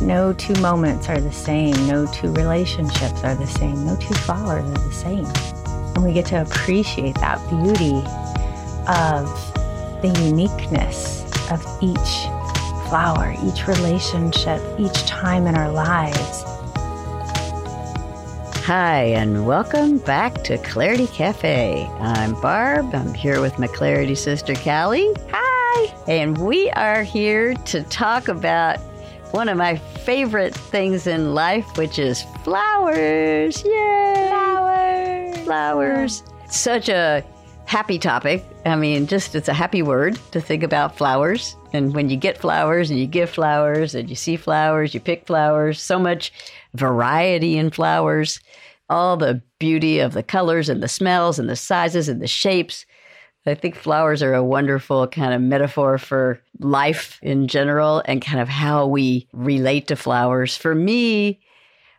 No two moments are the same. No two relationships are the same. No two flowers are the same. And we get to appreciate that beauty of the uniqueness of each flower, each relationship, each time in our lives. Hi, and welcome back to Clarity Cafe. I'm Barb. I'm here with my Clarity sister, Callie. Hi. And we are here to talk about one of my favorite things in life, which is flowers. Yay! Flowers. Flowers. Such a happy topic. I mean, just it's a happy word to think about flowers. And when you get flowers and you give flowers and you see flowers, you pick flowers, so much variety in flowers, all the beauty of the colors and the smells and the sizes and the shapes. I think flowers are a wonderful kind of metaphor for life in general and kind of how we relate to flowers. For me,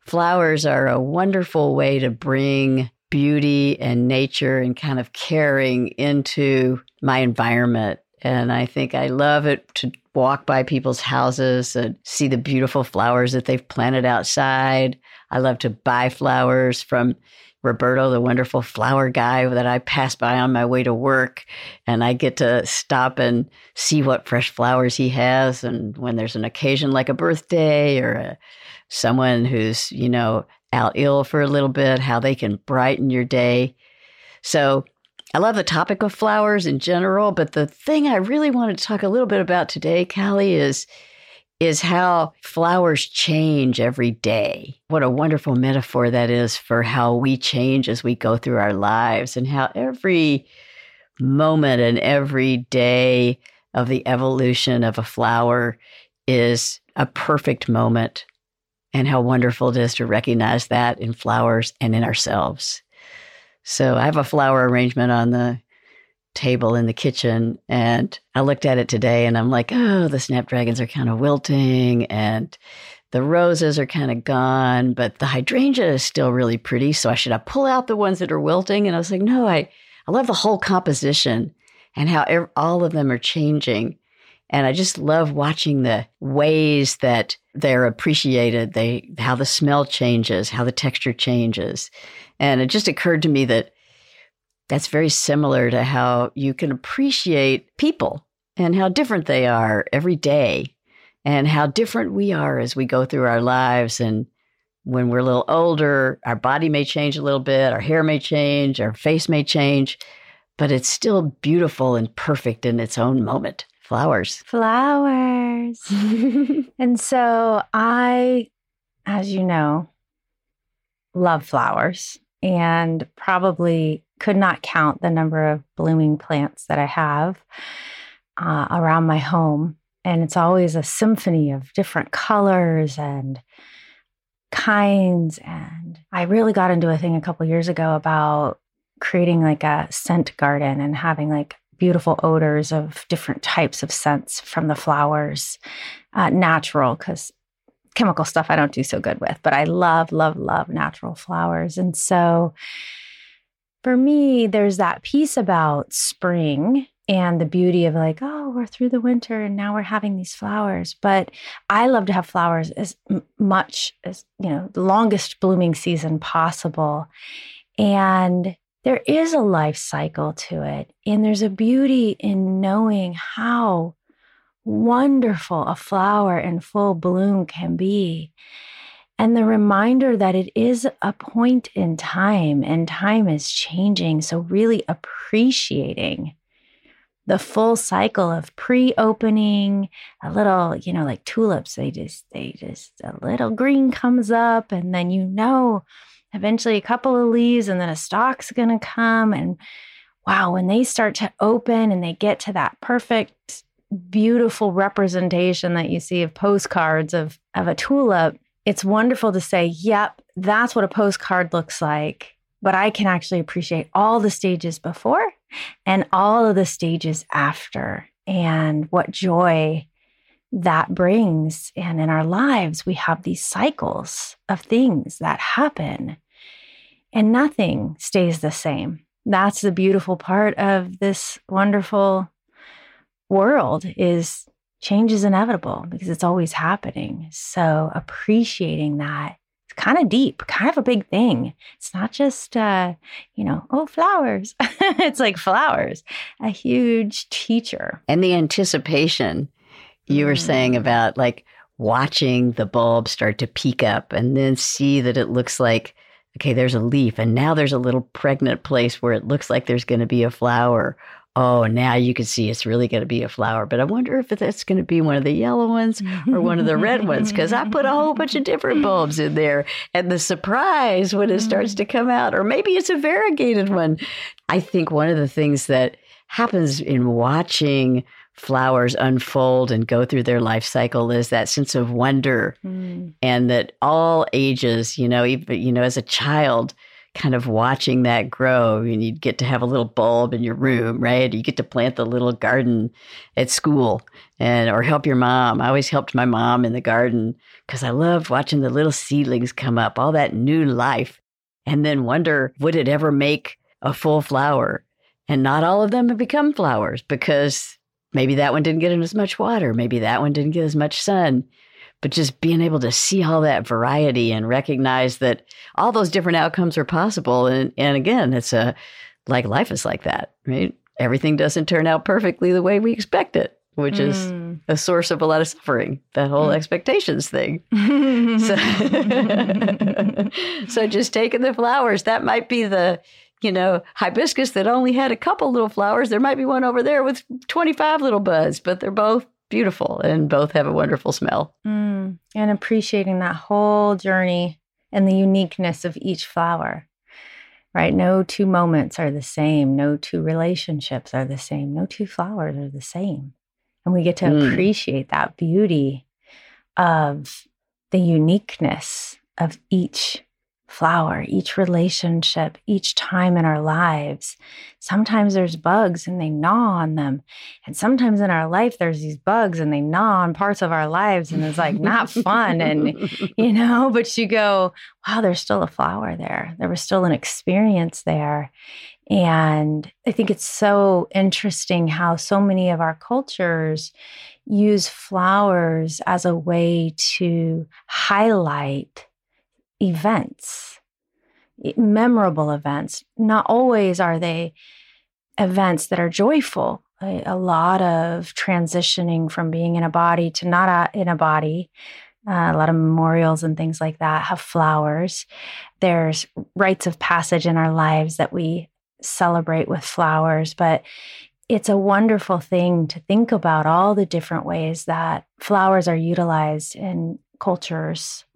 flowers are a wonderful way to bring beauty and nature and kind of caring into my environment. And I think I love it to walk by people's houses and see the beautiful flowers that they've planted outside. I love to buy flowers from Roberto, the wonderful flower guy that I pass by on my way to work. And I get to stop and see what fresh flowers he has. And when there's an occasion like a birthday or a, someone who's, you know, out ill for a little bit, how they can brighten your day. So I love the topic of flowers in general. But the thing I really wanted to talk a little bit about today, Callie, is is how flowers change every day. What a wonderful metaphor that is for how we change as we go through our lives and how every moment and every day of the evolution of a flower is a perfect moment. And how wonderful it is to recognize that in flowers and in ourselves. So I have a flower arrangement on the table in the kitchen and I looked at it today and I'm like, oh, the snapdragons are kind of wilting and the roses are kind of gone, but the hydrangea is still really pretty. So I should I pull out the ones that are wilting? And I was like, no, I, I love the whole composition and how all of them are changing. And I just love watching the ways that they're appreciated, they how the smell changes, how the texture changes. And it just occurred to me that that's very similar to how you can appreciate people and how different they are every day and how different we are as we go through our lives. And when we're a little older, our body may change a little bit, our hair may change, our face may change, but it's still beautiful and perfect in its own moment. Flowers. Flowers. and so I, as you know, love flowers and probably could not count the number of blooming plants that I have uh, around my home. And it's always a symphony of different colors and kinds. And I really got into a thing a couple years ago about creating like a scent garden and having like beautiful odors of different types of scents from the flowers, uh, natural, because chemical stuff I don't do so good with, but I love, love, love natural flowers. And so for me, there's that piece about spring and the beauty of like, oh, we're through the winter and now we're having these flowers. But I love to have flowers as much as, you know, the longest blooming season possible. And there is a life cycle to it. And there's a beauty in knowing how wonderful a flower in full bloom can be and the reminder that it is a point in time and time is changing. So, really appreciating the full cycle of pre-opening a little you know like tulips they just they just a little green comes up and then you know eventually a couple of leaves and then a stalk's going to come and wow when they start to open and they get to that perfect beautiful representation that you see of postcards of of a tulip it's wonderful to say, yep, that's what a postcard looks like. But I can actually appreciate all the stages before and all of the stages after and what joy that brings. And in our lives, we have these cycles of things that happen and nothing stays the same. That's the beautiful part of this wonderful world is change is inevitable because it's always happening. So appreciating that it's kind of deep, kind of a big thing. It's not just, uh, you know, oh, flowers. it's like flowers, a huge teacher. And the anticipation you were saying mm. about like watching the bulb start to peak up and then see that it looks like, okay, there's a leaf and now there's a little pregnant place where it looks like there's going to be a flower oh, now you can see it's really going to be a flower. But I wonder if that's going to be one of the yellow ones or one of the red ones because I put a whole bunch of different bulbs in there. And the surprise when it starts to come out, or maybe it's a variegated one. I think one of the things that happens in watching flowers unfold and go through their life cycle is that sense of wonder mm. and that all ages you know even you know as a child kind of watching that grow and you'd get to have a little bulb in your room, right? You get to plant the little garden at school and or help your mom. I always helped my mom in the garden because I loved watching the little seedlings come up, all that new life, and then wonder would it ever make a full flower? And not all of them have become flowers because maybe that one didn't get as much water, maybe that one didn't get as much sun but just being able to see all that variety and recognize that all those different outcomes are possible. And, and again, it's a like life is like that, right? Everything doesn't turn out perfectly the way we expect it, which mm. is a source of a lot of suffering, that whole mm. expectations thing. so, so just taking the flowers, that might be the, you know, hibiscus that only had a couple little flowers. There might be one over there with 25 little buds, but they're both beautiful and both have a wonderful smell. Mm, and appreciating that whole journey and the uniqueness of each flower, right? No two moments are the same. No two relationships are the same. No two flowers are the same. And we get to mm. appreciate that beauty of the uniqueness of each flower, each relationship, each time in our lives. Sometimes there's bugs and they gnaw on them. And sometimes in our life, there's these bugs and they gnaw on parts of our lives and it's like not fun. And, you know, but you go, wow, there's still a flower there. There was still an experience there. And I think it's so interesting how so many of our cultures use flowers as a way to highlight events, memorable events. Not always are they events that are joyful. A, lot of transitioning from being in a body to not in a body. Uh, a lot of memorials and things like that have flowers. There's rites of passage in our lives that we celebrate with flowers, but it's a wonderful thing to think about all the different ways that flowers are utilized in cultures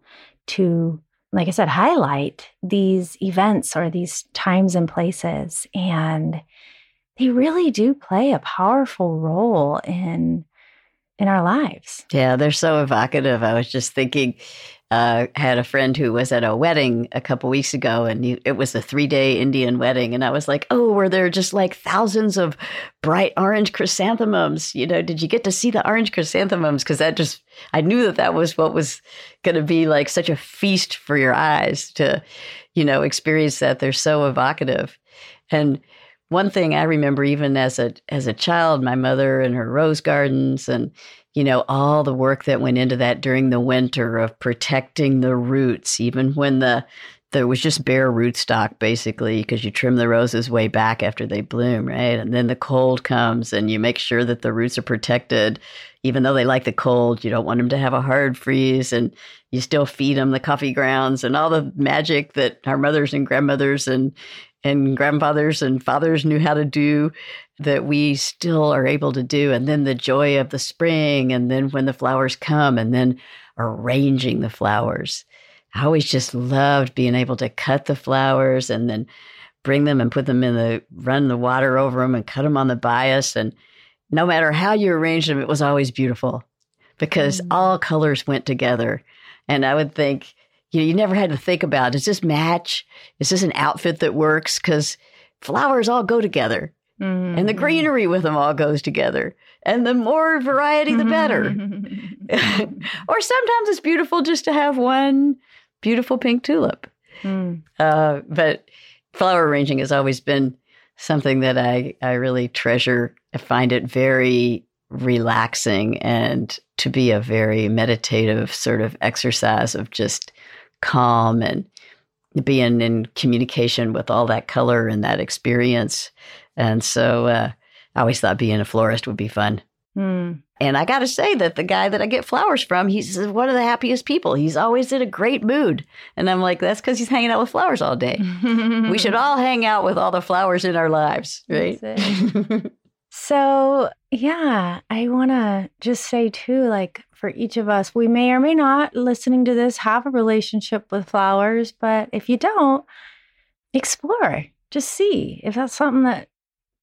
to like I said, highlight these events or these times and places. And they really do play a powerful role in in our lives. Yeah, they're so evocative. I was just thinking uh, had a friend who was at a wedding a couple weeks ago, and it was a three day Indian wedding. And I was like, oh, were there just like thousands of bright orange chrysanthemums? You know, did you get to see the orange chrysanthemums? Because that just, I knew that that was what was going to be like such a feast for your eyes to, you know, experience that. They're so evocative. And one thing I remember even as a as a child, my mother and her rose gardens and you know, all the work that went into that during the winter of protecting the roots, even when the there was just bare rootstock basically because you trim the roses way back after they bloom, right? And then the cold comes and you make sure that the roots are protected. Even though they like the cold, you don't want them to have a hard freeze and you still feed them the coffee grounds and all the magic that our mothers and grandmothers and and grandfathers and fathers knew how to do that we still are able to do. And then the joy of the spring, and then when the flowers come, and then arranging the flowers. I always just loved being able to cut the flowers and then bring them and put them in the run the water over them and cut them on the bias. And no matter how you arranged them, it was always beautiful because mm. all colors went together. And I would think, you know, you never had to think about does this match? Is this an outfit that works? Because flowers all go together. Mm-hmm. And the greenery with them all goes together. And the more variety, the better. or sometimes it's beautiful just to have one beautiful pink tulip. Mm. Uh, but flower arranging has always been something that I, I really treasure. I find it very relaxing and to be a very meditative sort of exercise of just calm and being in communication with all that color and that experience. And so uh, I always thought being a florist would be fun. Mm. And I got to say that the guy that I get flowers from, he's one of the happiest people. He's always in a great mood. And I'm like, that's because he's hanging out with flowers all day. we should all hang out with all the flowers in our lives, right? so, yeah, I want to just say too, like for each of us, we may or may not, listening to this, have a relationship with flowers. But if you don't, explore, just see if that's something that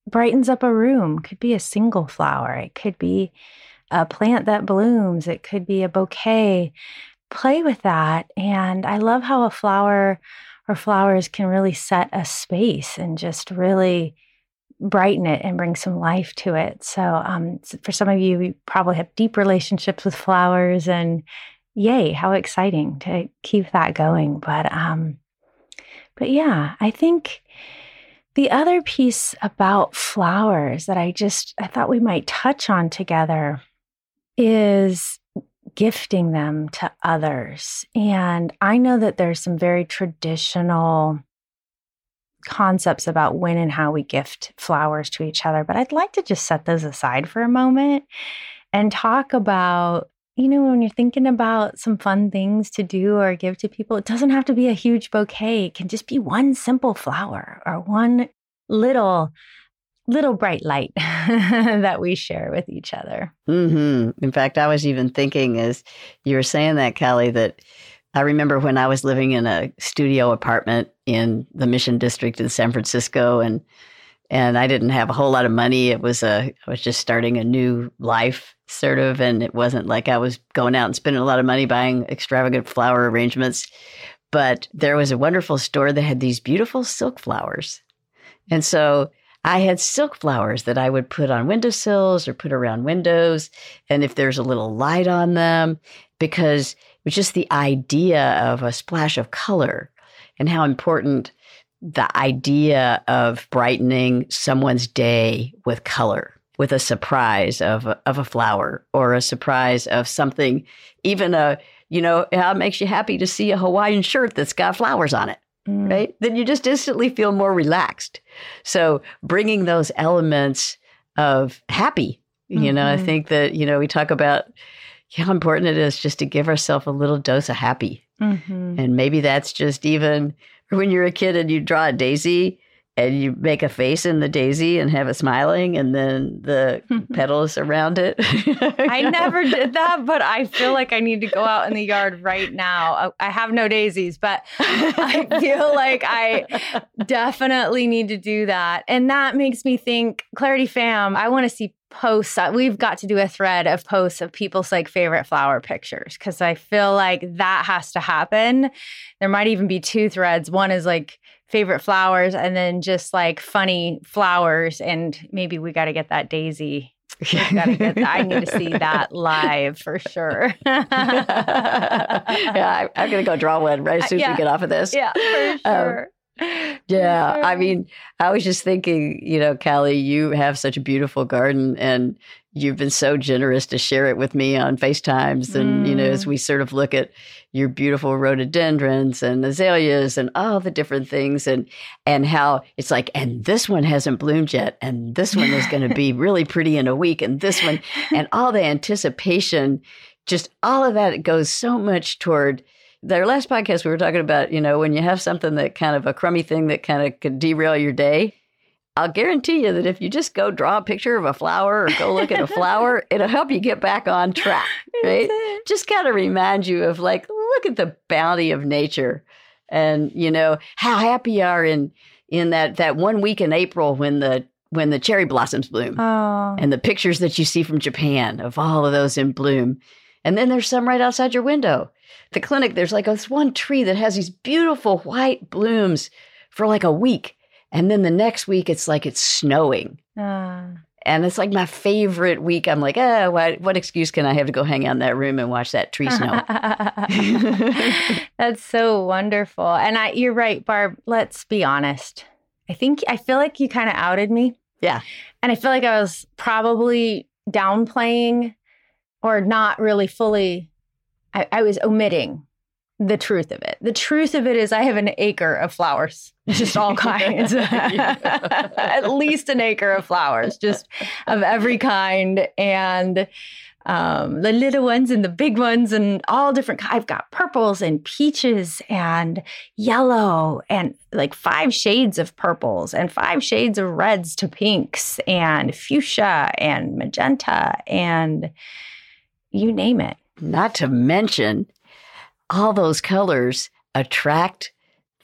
brightens up a room. Could be a single flower, it could be a plant that blooms, it could be a bouquet. Play with that. And I love how a flower or flowers can really set a space and just really brighten it and bring some life to it. So, um, for some of you, you probably have deep relationships with flowers, and yay, how exciting to keep that going. But, um, but yeah, I think the other piece about flowers that I just I thought we might touch on together is gifting them to others. And I know that there's some very traditional concepts about when and how we gift flowers to each other, but I'd like to just set those aside for a moment and talk about you know, when you're thinking about some fun things to do or give to people, it doesn't have to be a huge bouquet. It can just be one simple flower or one little little bright light that we share with each other. Mm-hmm. In fact, I was even thinking as you were saying that, Kelly, that I remember when I was living in a studio apartment in the Mission District in San Francisco, and and I didn't have a whole lot of money. It was a I was just starting a new life, sort of, and it wasn't like I was going out and spending a lot of money buying extravagant flower arrangements. But there was a wonderful store that had these beautiful silk flowers, and so I had silk flowers that I would put on windowsills or put around windows, and if there's a little light on them, because was just the idea of a splash of color and how important the idea of brightening someone's day with color, with a surprise of a, of a flower or a surprise of something, even a, you know, how it makes you happy to see a Hawaiian shirt that's got flowers on it. Mm. Right. Then you just instantly feel more relaxed. So bringing those elements of happy, mm-hmm. you know, I mm-hmm. think that, you know, we talk about how important it is just to give ourselves a little dose of happy. Mm-hmm. And maybe that's just even when you're a kid and you draw a daisy and you make a face in the daisy and have it smiling and then the petals around it. I never did that, but I feel like I need to go out in the yard right now. I have no daisies, but I feel like I definitely need to do that. And that makes me think, Clarity Fam, I want to see posts. We've got to do a thread of posts of people's like favorite flower pictures because I feel like that has to happen. There might even be two threads. One is like favorite flowers, and then just like funny flowers. And maybe we got to get that daisy. Get, I need to see that live for sure. yeah, I, am gonna go draw one right as soon as yeah. we get off of this. Yeah, for um, sure. Um, yeah. I mean, I was just thinking, you know, Callie, you have such a beautiful garden and you've been so generous to share it with me on FaceTimes. And, mm. you know, as mm. we sort of look at your beautiful rhododendrons and azaleas and all the different things and and how it's like, and this one hasn't bloomed yet, and this one is going to be really pretty in a week, and this one, and all the anticipation, just all of that goes so much toward their last podcast, we were talking about, you know, when you have something that kind of a crummy thing that kind of could derail your day. I'll guarantee you that if you just go draw a picture of a flower or go look at a flower, it'll help you get back on track, right? just kind of remind you of like, look at the bounty of nature and, you know, how happy you are in in that that one week in April when the when the cherry blossoms bloom oh. and the pictures that you see from Japan of all of those in bloom. And then there's some right outside your window the clinic, there's like this one tree that has these beautiful white blooms for like a week. And then the next week, it's like it's snowing. Uh. And it's like my favorite week. I'm like, oh, what, what excuse can I have to go hang out in that room and watch that tree snow? That's so wonderful. And I, you're right, Barb. Let's be honest. I think I feel like you kind of outed me. Yeah. And I feel like I was probably downplaying or not really fully, I, I was omitting the truth of it. The truth of it is, I have an acre of flowers, just all kinds, at least an acre of flowers, just of every kind. And um, the little ones and the big ones and all different. I've got purples and peaches and yellow and like five shades of purples and five shades of reds to pinks and fuchsia and magenta and you name it. Not to mention, all those colors attract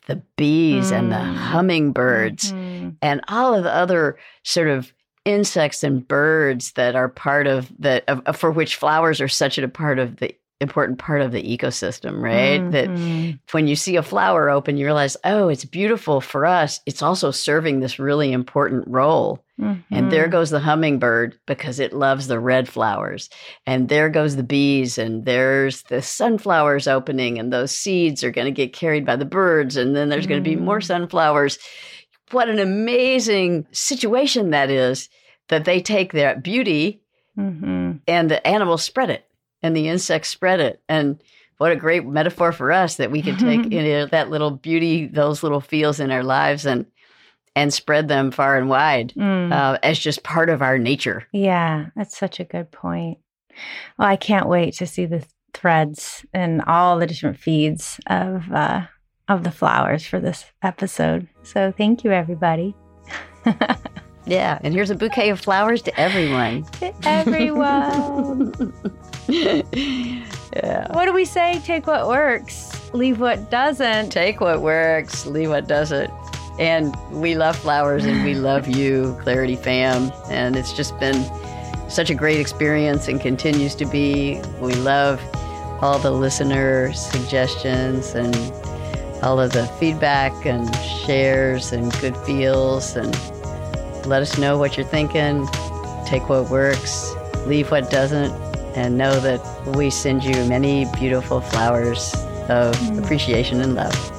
the bees mm. and the mm. hummingbirds mm-hmm. and all of the other sort of insects and birds that are part of the of, for which flowers are such a part of the important part of the ecosystem, right? Mm-hmm. That when you see a flower open, you realize, oh, it's beautiful for us. It's also serving this really important role. Mm-hmm. And there goes the hummingbird because it loves the red flowers. And there goes the bees, and there's the sunflowers opening, and those seeds are going to get carried by the birds. And then there's mm-hmm. going to be more mm. sunflowers what an amazing situation that is that they take their beauty mm-hmm. and the animals spread it and the insects spread it. And what a great metaphor for us that we can take you know, that little beauty, those little feels in our lives and and spread them far and wide mm. uh, as just part of our nature. Yeah, that's such a good point. Well, I can't wait to see the threads and all the different feeds of uh, of the flowers for this episode. So thank you, everybody. yeah, and here's a bouquet of flowers to everyone. To everyone. yeah. What do we say? Take what works, leave what doesn't. Take what works, leave what doesn't. And we love flowers and we love you, Clarity Fam. And it's just been such a great experience and continues to be. We love all the listener suggestions and all of the feedback and shares and good feels and let us know what you're thinking. Take what works, leave what doesn't, and know that we send you many beautiful flowers of mm. appreciation and love.